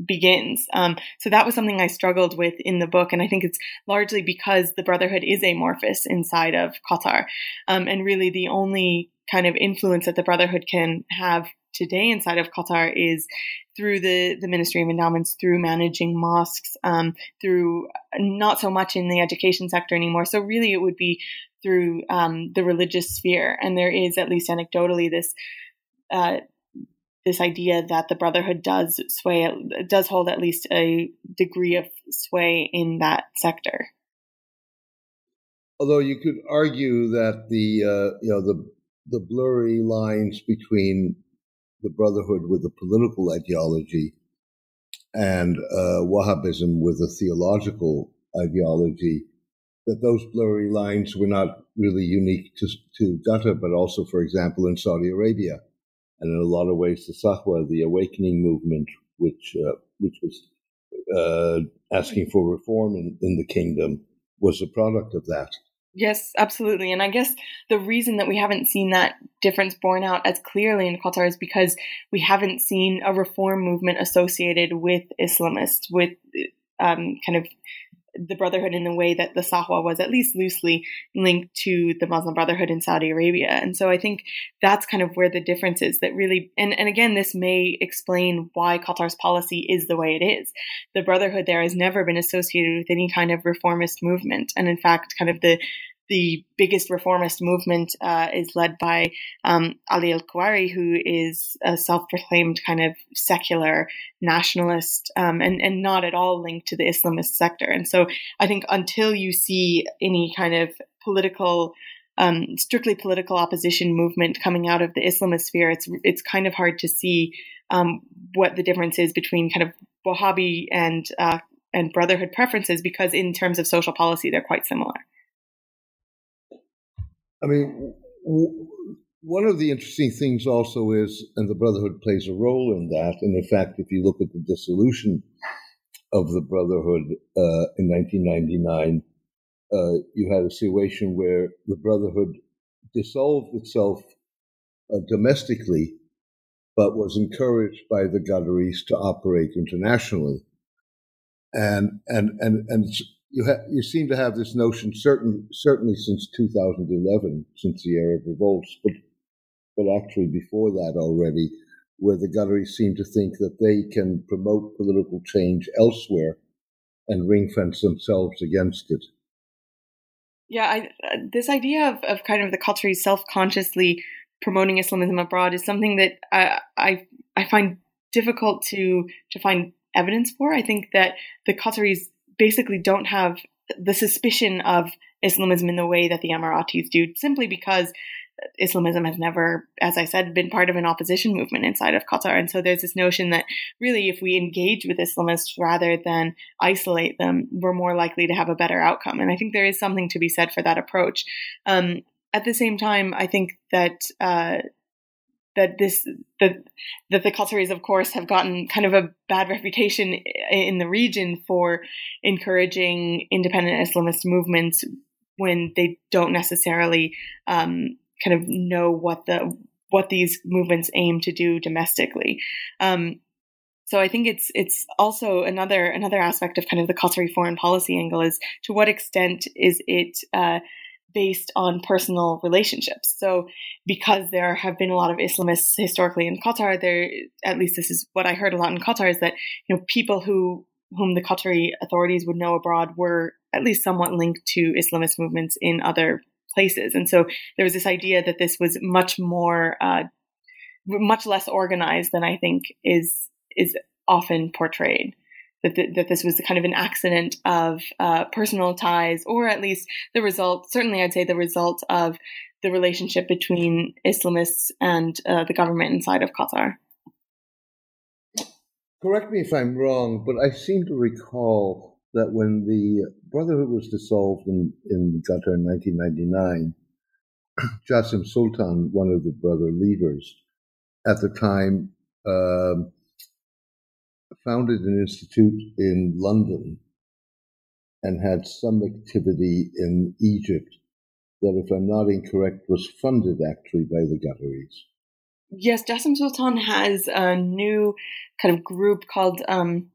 begins. Um, so that was something I struggled with in the book, and I think it's largely because the Brotherhood is amorphous inside of Qatar, um, and really the only kind of influence that the Brotherhood can have today inside of Qatar is through the, the Ministry of Endowments, through managing mosques, um, through not so much in the education sector anymore. So really, it would be through um, the religious sphere, and there is at least anecdotally this. Uh, this idea that the brotherhood does sway does hold at least a degree of sway in that sector. Although you could argue that the uh, you know the the blurry lines between the brotherhood with a political ideology and uh, Wahhabism with a theological ideology, that those blurry lines were not really unique to, to Qatar, but also, for example, in Saudi Arabia and in a lot of ways, the Sahwa, the awakening movement, which uh, which was uh, asking for reform in, in the kingdom, was a product of that. Yes, absolutely. And I guess the reason that we haven't seen that difference borne out as clearly in Qatar is because we haven't seen a reform movement associated with Islamists, with um, kind of the Brotherhood in the way that the Sahwa was at least loosely linked to the Muslim Brotherhood in Saudi Arabia. And so I think that's kind of where the difference is that really, and, and again, this may explain why Qatar's policy is the way it is. The Brotherhood there has never been associated with any kind of reformist movement. And in fact, kind of the, the biggest reformist movement uh, is led by um, Ali Al Kuwari, who is a self proclaimed kind of secular nationalist um, and, and not at all linked to the Islamist sector. And so I think until you see any kind of political, um, strictly political opposition movement coming out of the Islamist sphere, it's, it's kind of hard to see um, what the difference is between kind of Wahhabi and, uh, and Brotherhood preferences because in terms of social policy, they're quite similar. I mean, w- one of the interesting things also is, and the Brotherhood plays a role in that. And in fact, if you look at the dissolution of the Brotherhood uh, in 1999, uh, you had a situation where the Brotherhood dissolved itself uh, domestically, but was encouraged by the Qataris to operate internationally. And and and and you ha- you seem to have this notion, certain certainly since 2011, since the Arab revolts, but but actually before that already, where the Qataris seem to think that they can promote political change elsewhere and ring fence themselves against it. Yeah, I, uh, this idea of, of kind of the Qataris self consciously promoting Islamism abroad is something that I, I I find difficult to to find evidence for. I think that the Qataris basically don't have the suspicion of Islamism in the way that the Emiratis do, simply because Islamism has never, as I said, been part of an opposition movement inside of Qatar. And so there's this notion that really, if we engage with Islamists rather than isolate them, we're more likely to have a better outcome. And I think there is something to be said for that approach. Um, at the same time, I think that uh, that this that that the Qataris, of course, have gotten kind of a bad reputation in the region for encouraging independent Islamist movements when they don't necessarily um, kind of know what the what these movements aim to do domestically. Um, so I think it's it's also another another aspect of kind of the Qatari foreign policy angle is to what extent is it uh, based on personal relationships. So because there have been a lot of Islamists historically in Qatar, there at least this is what I heard a lot in Qatar is that you know people who whom the Qatari authorities would know abroad were at least somewhat linked to Islamist movements in other places. And so there was this idea that this was much more, uh, much less organized than I think is is often portrayed. That, th- that this was kind of an accident of uh, personal ties, or at least the result. Certainly, I'd say the result of the relationship between Islamists and uh, the government inside of Qatar. Correct me if I'm wrong, but I seem to recall that when the Brotherhood was dissolved in, in Qatar in 1999, (clears throat) Jassim Sultan, one of the brother leaders, at the time uh, founded an institute in London and had some activity in Egypt that, if I'm not incorrect, was funded actually by the Qataris. Yes, Jassim Sultan has a new kind of group called um,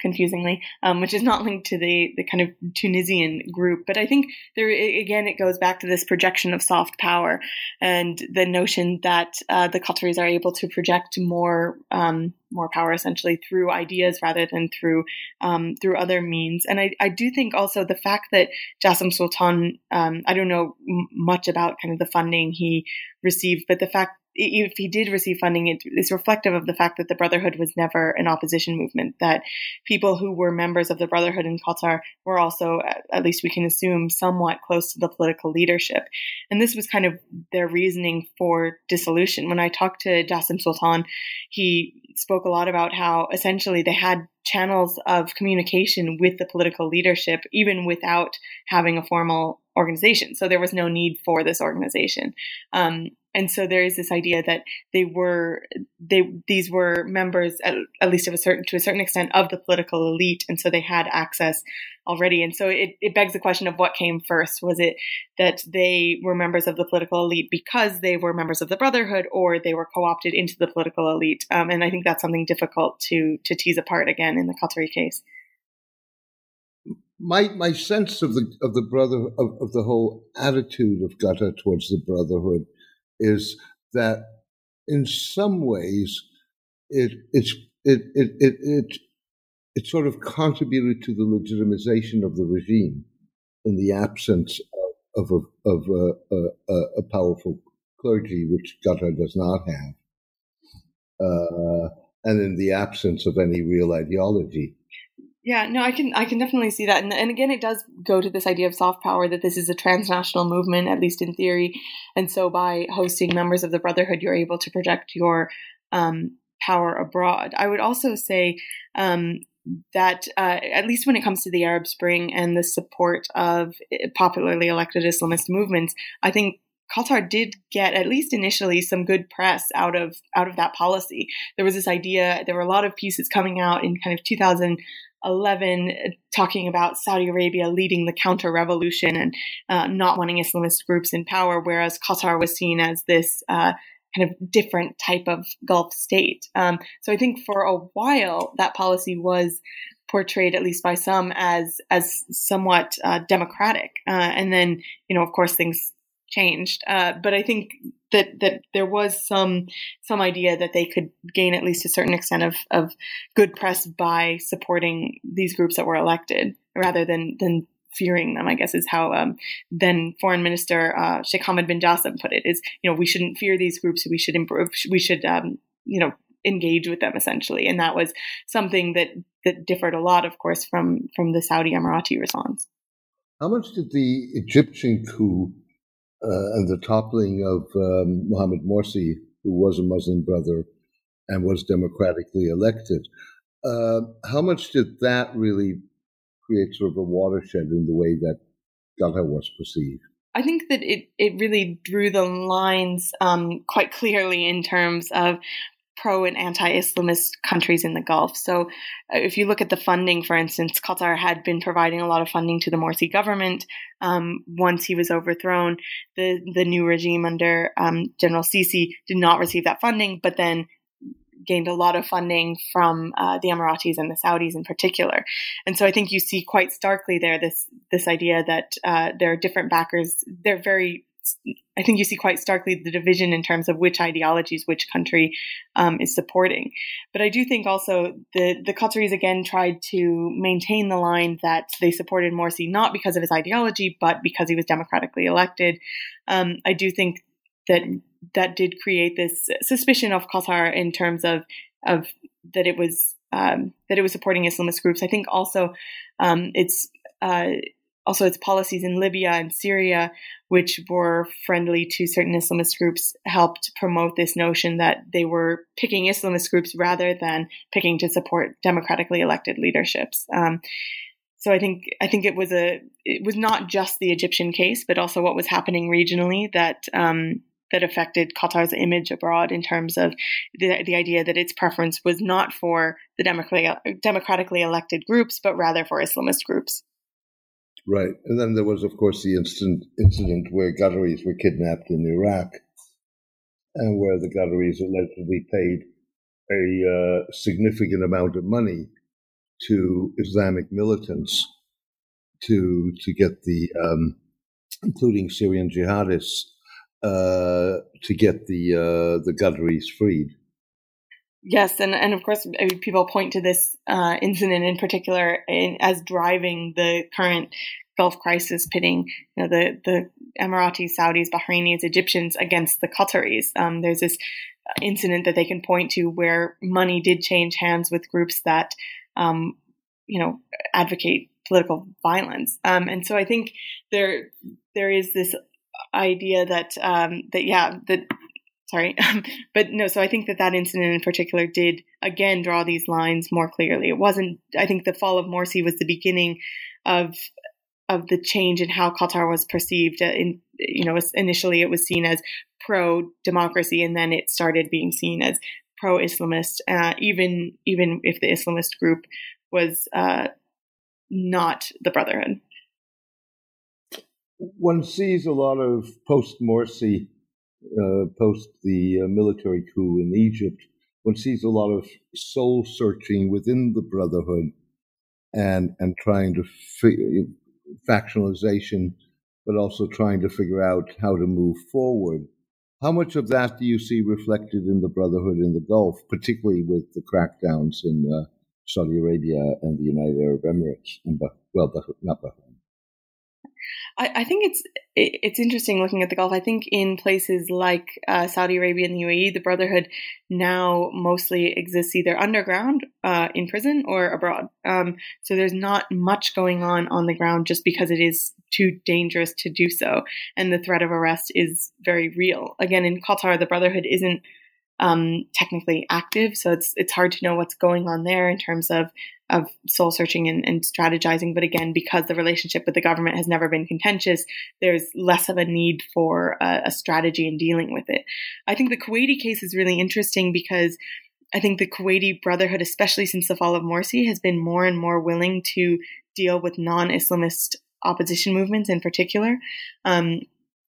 confusingly, um, which is not linked to the, the kind of Tunisian group. But I think there, again, it goes back to this projection of soft power and the notion that uh, the Qataris are able to project more, um, more power essentially through ideas rather than through, um, through other means. And I, I do think also the fact that Jassim Sultan, um, I don't know much about kind of the funding he received, but the fact if he did receive funding, it is reflective of the fact that the Brotherhood was never an opposition movement, that people who were members of the Brotherhood in Qatar were also, at least we can assume, somewhat close to the political leadership. And this was kind of their reasoning for dissolution. When I talked to Jassim Sultan, he spoke a lot about how essentially they had channels of communication with the political leadership, even without having a formal organization. So there was no need for this organization. Um, and so there is this idea that they were they these were members at, at, least of a certain to a certain extent of the political elite. And so they had access already. And so it, it begs the question of what came first. Was it that they were members of the political elite because they were members of the brotherhood or they were co-opted into the political elite? Um, and i think that's something difficult to to tease apart again in the qatari case. My my sense of the of the brother of, of the whole attitude of Qatar towards the brotherhood is that in some ways it it's it it it it, it sort of contributed to the legitimization of the regime in the absence of of a, of a, a, uh, uh, uh, a powerful clergy, which Qatar does not have, uh, and in the absence of any real ideology. Yeah, no, I can I can definitely see that, and, and again, it does go to this idea of soft power that this is a transnational movement, at least in theory, and so by hosting members of the Brotherhood, you're able to project your um, power abroad. I would also say um, that uh, at least when it comes to the Arab Spring and the support of eh, popularly elected Islamist movements, I think Qatar did get at least initially some good press out of out of that policy. There was this idea. There were a lot of pieces coming out in kind of 2000. 11 talking about Saudi Arabia leading the counter revolution and uh, not wanting Islamist groups in power, whereas Qatar was seen as this uh, kind of different type of Gulf state. Um, so I think for a while that policy was portrayed, at least by some, as as somewhat uh, democratic, uh, and then you know, of course, things changed. Uh, but I think that that there was some some idea that they could gain at least a certain extent of of good press by supporting these groups that were elected, rather than than fearing them. I guess is how um, then Foreign Minister uh, Sheikh Hamad bin Jassim put it. Is you know we shouldn't fear these groups. We should improve. We should um, you know engage with them essentially, and that was something that that differed a lot, of course, from from the Saudi Emirati response. How much did the Egyptian coup uh, and the toppling of um, Mohammed Morsi, who was a Muslim brother and was democratically elected. Uh, how much did that really create sort of a watershed in the way that Qatar was perceived? I think that it, it really drew the lines um, quite clearly in terms of pro and anti-Islamist countries in the Gulf. So, uh, if you look at the funding, for instance, Qatar had been providing a lot of funding to the Morsi government. Um, once he was overthrown, the the new regime under um, General Sisi did not receive that funding, but then gained a lot of funding from uh, the Emiratis and the Saudis in particular. And so I think you see quite starkly there this this idea that uh, there are different backers. They're very I think you see quite starkly the division in terms of which ideologies which country um, is supporting. But I do think also the the Qataris again tried to maintain the line that they supported Morsi not because of his ideology, but because he was democratically elected. Um, I do think that that did create this suspicion of Qatar in terms of of that it was um, that it was supporting Islamist groups. I think also um, it's uh, also its policies in Libya and Syria, which were friendly to certain Islamist groups, helped promote this notion that they were picking Islamist groups rather than picking to support democratically elected leaderships. Um, so I think I think it was a it was not just the Egyptian case, but also what was happening regionally that um, that affected Qatar's image abroad in terms of the, the idea that its preference was not for the democratically, democratically elected groups, but rather for Islamist groups. Right. And then there was, of course, the instant incident where Qataris were kidnapped in Iraq and where the Qataris allegedly paid a uh, significant amount of money to Islamic militants to to get the um, including Syrian jihadists uh, to get the uh, the Qataris freed. Yes, and, and of course, people point to this uh, incident in particular in, as driving the current Gulf crisis, pitting you know, the the Emiratis, Saudis, Bahrainis, Egyptians against the Qataris. Um, there's this incident that they can point to where money did change hands with groups that um, you know advocate political violence, um, and so I think there there is this idea that um, that yeah that sorry. (laughs) But no so i think that that incident in particular did again draw these lines more clearly. It wasn't i think the fall of morsi was the beginning of of the change in how qatar was perceived uh, in you know initially it was seen as pro democracy and then it started being seen as pro islamist uh, even even if the islamist group was uh, not the brotherhood. One sees a lot of post Morsi, post the uh, military coup in Egypt. One sees a lot of soul searching within the Brotherhood, and and trying to factionalization, but also trying to figure out how to move forward. How much of that do you see reflected in the Brotherhood in the Gulf, particularly with the crackdowns in uh, Saudi Arabia and the United Arab Emirates, and well, not Bahrain? I, I, think it's it's interesting looking at the Gulf. I think in places like uh, Saudi Arabia and the UAE, the Brotherhood now mostly exists either underground uh, in prison or abroad. Um, so there's not much going on on the ground just because it is too dangerous to do so, and the threat of arrest is very real. Again, in Qatar, the Brotherhood isn't um, technically active, so it's it's hard to know what's going on there in terms of of soul searching and, and, strategizing. But again, because the relationship with the government has never been contentious, there's less of a need for a, a strategy in dealing with it. I think the Kuwaiti case is really interesting because I think the Kuwaiti Brotherhood, especially since the fall of Morsi, has been more and more willing to deal with non Islamist opposition movements in particular. Um,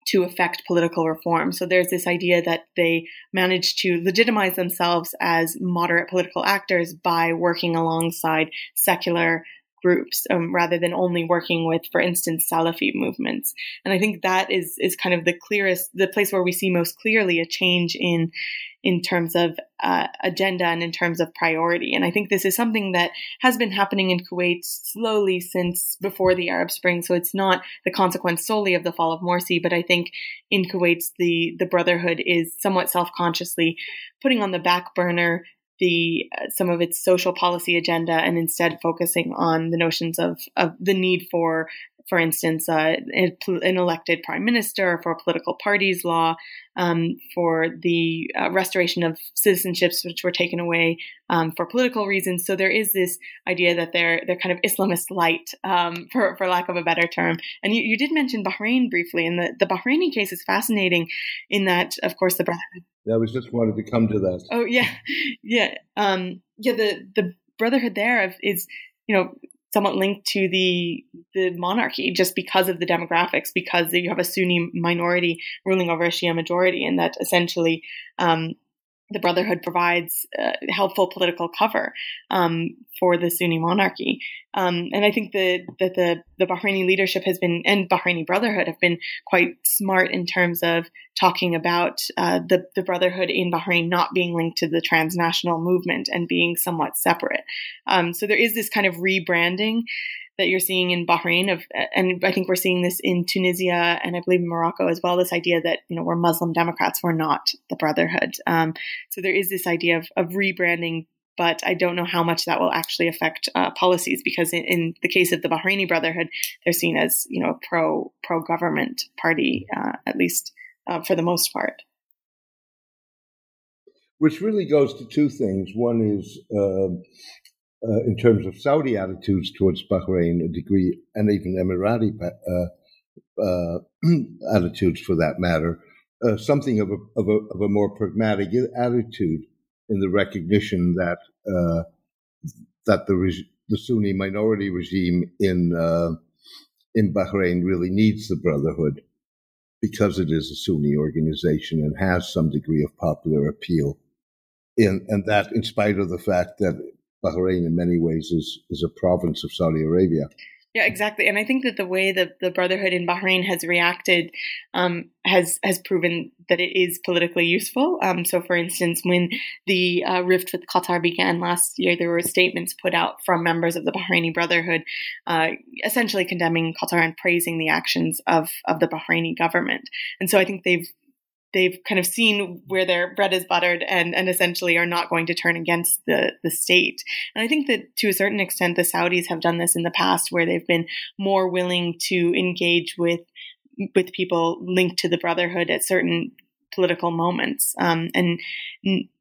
to affect political reform. So there's this idea that they managed to legitimize themselves as moderate political actors by working alongside secular groups um, rather than only working with, for instance, Salafi movements. And I think that is is kind of the clearest, the place where we see most clearly a change in in terms of uh, agenda and in terms of priority. And I think this is something that has been happening in Kuwait slowly since before the Arab Spring. So it's not the consequence solely of the fall of Morsi, but I think in Kuwait, the, the Brotherhood is somewhat self consciously putting on the back burner the uh, some of its social policy agenda and instead focusing on the notions of, of the need for for instance, uh, an elected prime minister, for political parties law, um, for the uh, restoration of citizenships which were taken away um, for political reasons. So there is this idea that they're they're kind of Islamist light, um, (laughs) for for lack of a better term. And you, you did mention Bahrain briefly, and the the Bahraini case is fascinating in that, of course, the Brotherhood. Yeah, I was just wanted to come to that. Oh yeah, (laughs) yeah, um, yeah. The the Brotherhood there is you know somewhat linked to the the monarchy just because of the demographics, because you have a Sunni minority ruling over a Shia majority, and that essentially um, the Brotherhood provides uh, helpful political cover um, for the Sunni monarchy. Um, and I think that the, the Bahraini leadership has been, and Bahraini Brotherhood have been quite smart in terms of talking about uh, the, the Brotherhood in Bahrain not being linked to the transnational movement and being somewhat separate. Um, so there is this kind of rebranding that you're seeing in Bahrain of, and I think we're seeing this in Tunisia and I believe in Morocco as well. This idea that you know we're Muslim Democrats, we're not the Brotherhood. Um, so there is this idea of, of rebranding, but I don't know how much that will actually affect uh, policies because in, in, the case of the Bahraini Brotherhood, they're seen as you know a pro pro government party uh, at least uh, for the most part. Which really goes to two things. One is um, uh, in terms of Saudi attitudes towards Bahrain, a degree, and even Emirati uh, uh, (clears throat) attitudes for that matter, uh, something of a, of, a, of a more pragmatic attitude in the recognition that uh, that the the Sunni minority regime in in Bahrain really needs the Brotherhood because it is a Sunni organization and has some degree of popular appeal. In, and that in spite of the fact that Bahrain in many ways is, is a province of Saudi Arabia. Yeah, exactly. And I think that the way that the Brotherhood in Bahrain has reacted um, has has proven that it is politically useful. Um, so, for instance, when the uh, rift with Qatar began last year, there were statements put out from members of the Bahraini Brotherhood, uh, essentially condemning Qatar and praising the actions of of the Bahraini government. And so, I think they've they've kind of seen where their bread is buttered and, and essentially are not going to turn against the, the state. And I think that to a certain extent, the Saudis have done this in the past where they've been more willing to engage with with people linked to the brotherhood at certain political moments. Um, and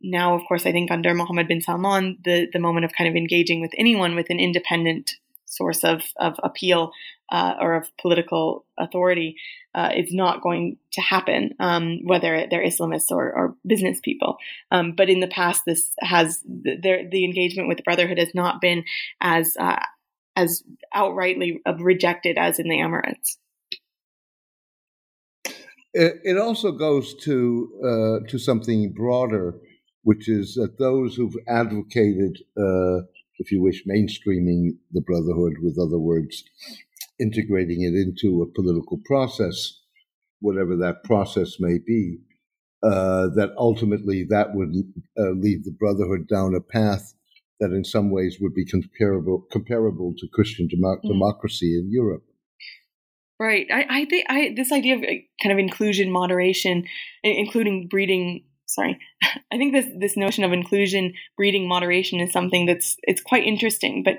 now, of course, I think under Mohammed bin Salman, the, the moment of kind of engaging with anyone with an independent source of, of appeal uh, or of political authority uh, is not going to happen, um, whether they're Islamists or, or business people. Um, but in the past, this has the, the engagement with the Brotherhood has not been as uh, as outrightly rejected as in the Emirates. It, it also goes to uh, to something broader, which is that those who've advocated, uh, if you wish, mainstreaming the Brotherhood, with other words, integrating it into a political process, whatever that process may be, uh, that ultimately that would uh, lead the Brotherhood down a path that in some ways would be comparable comparable to Christian mm. democracy in Europe. Right. I, I think I this idea of uh, kind of inclusion, moderation, including breeding sorry i think this this notion of inclusion breeding moderation is something that's it's quite interesting but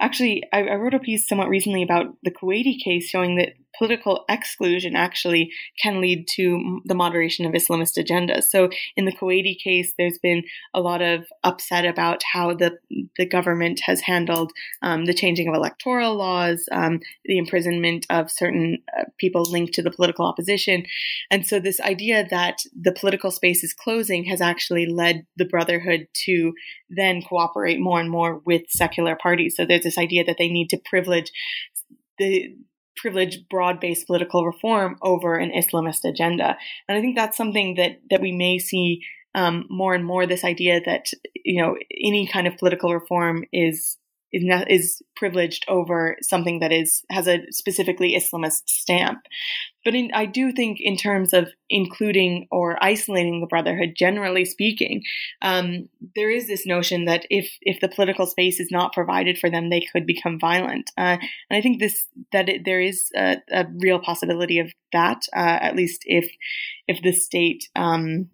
actually I, I, wrote a piece somewhat recently about the kuwaiti case showing that political exclusion actually can lead to the moderation of Islamist agendas. So in the Kuwaiti case, there's been a lot of upset about how the the government has handled um, the changing of electoral laws, um, the imprisonment of certain uh, people linked to the political opposition, and so this idea that the political space is closing has actually led the Brotherhood to then cooperate more and more with secular parties. So there's this idea that they need to privilege the privilege broad-based political reform over an Islamist agenda. And I think that's something that that we may see um, more and more. This idea that you know any kind of political reform is is, is privileged over something that is has a specifically Islamist stamp. But in, I do think, in terms of including or isolating the Brotherhood, generally speaking, um, there is this notion that if if the political space is not provided for them, they could become violent. Uh, and I think this that it, there is a, a, real possibility of that, uh, at least if if the state um,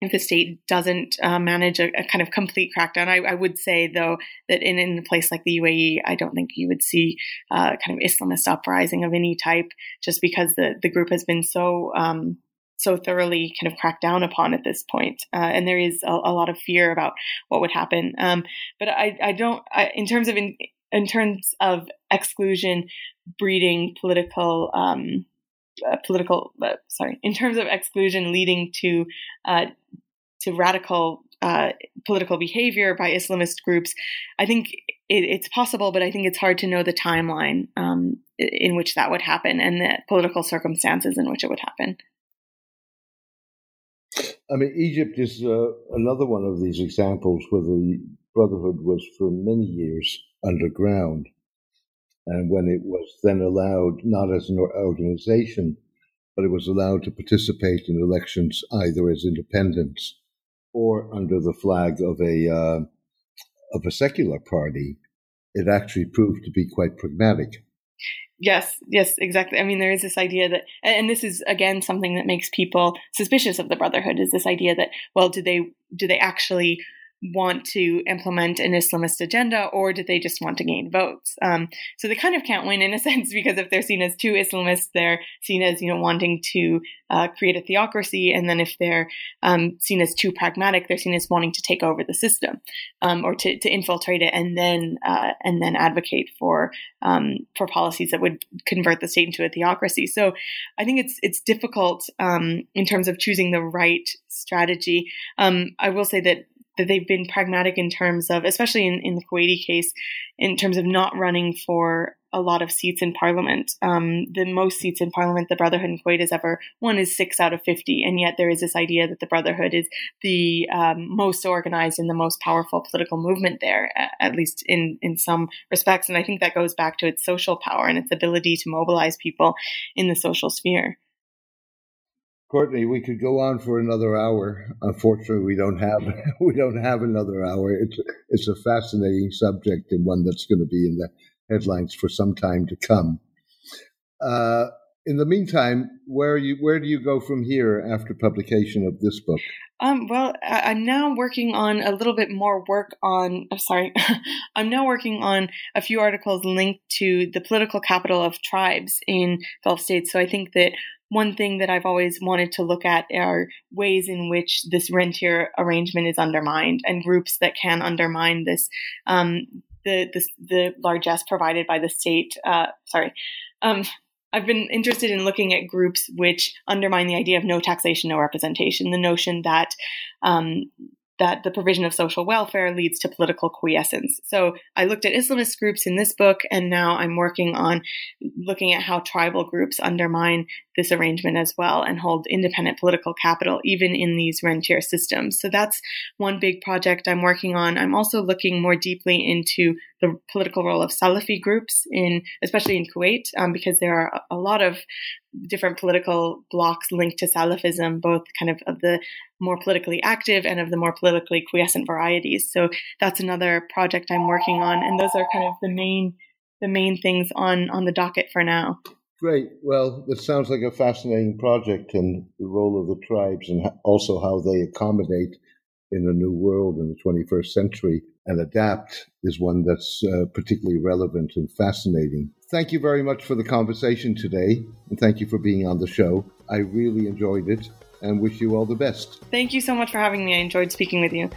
if the state doesn't uh, manage a, a, kind of complete crackdown. I, I, would say, though, that in, in a place like the UAE, I don't think you would see uh, kind of Islamist uprising of any type, just because the, the group has been so um, so thoroughly kind of cracked down upon at this point. Uh, and there is a, a, lot of fear about what would happen. Um, but I, I don't, I, in terms of in, in terms of exclusion breeding political um, uh, political uh, sorry in terms of exclusion leading to uh, to radical uh, political behavior by Islamist groups, I think it, it's possible, but I think it's hard to know the timeline um, in which that would happen and the political circumstances in which it would happen. I mean, Egypt is uh, another one of these examples where the Brotherhood was for many years underground. And when it was then allowed, not as an organization, but it was allowed to participate in elections either as independents or under the flag of a uh, of a secular party, it actually proved to be quite pragmatic. Yes, yes, exactly. I mean, there is this idea that, and this is again something that makes people suspicious of the Brotherhood is this idea that, well, do they do they actually want to implement an Islamist agenda or did they just want to gain votes? Um, so they kind of can't win in a (laughs) sense because if they're seen as too Islamist, they're seen as you know wanting to uh, create a theocracy, and then if they're um, seen as too pragmatic, they're seen as wanting to take over the system um, or to, to, infiltrate it and then uh, and then advocate for um, for policies that would convert the state into a theocracy. So I think it's it's difficult um, in terms of choosing the right strategy. Um, I will say that that they've been pragmatic in terms of, especially in, in the Kuwaiti case, in terms of not running for a lot of seats in parliament. Um, the most seats in parliament the Brotherhood in Kuwait has ever won is six out of 50. And yet there is this idea that the Brotherhood is the um, most organized and the most powerful political movement there, at least in, in some respects. And I think that goes back to its social power and its ability to mobilize people in the social sphere. Courtney, we could go on for another hour. Unfortunately, we don't have (laughs) we don't have another hour. It's it's a fascinating subject and one that's going to be in the headlines for some time to come. Uh, in the meantime, where you where do you go from here after publication of this book? Um, well, I, am now working on a little bit more work on. I'm sorry, (laughs) I'm now working on a few articles linked to the political capital of tribes in Gulf states. So I think that one thing that I've always wanted to look at are ways in which this rentier arrangement is undermined and groups that can undermine this, um, the, the, the largesse provided by the state. Uh, sorry. Um, I've been interested in looking at groups which undermine the idea of no taxation, no representation, the notion that um, that the provision of social welfare leads to political quiescence. So I looked at Islamist groups in this book, and now I'm working on looking at how tribal groups undermine this arrangement as well and hold independent political capital even in these rentier systems. So that's one big project I'm working on. I'm also looking more deeply into the political role of Salafi groups in, especially in Kuwait, um, because there are a lot of different political blocks linked to Salafism, both kind of of the more politically active and of the more politically quiescent varieties. So that's another project I'm working on, and those are kind of the main the main things on on the docket for now. Great. Well, it sounds like a fascinating project and the role of the tribes and also how they accommodate in a new world in the 21st century and adapt is one that's uh, particularly relevant and fascinating. Thank you very much for the conversation today, and thank you for being on the show. I really enjoyed it and wish you all the best. Thank you so much for having me. I enjoyed speaking with you.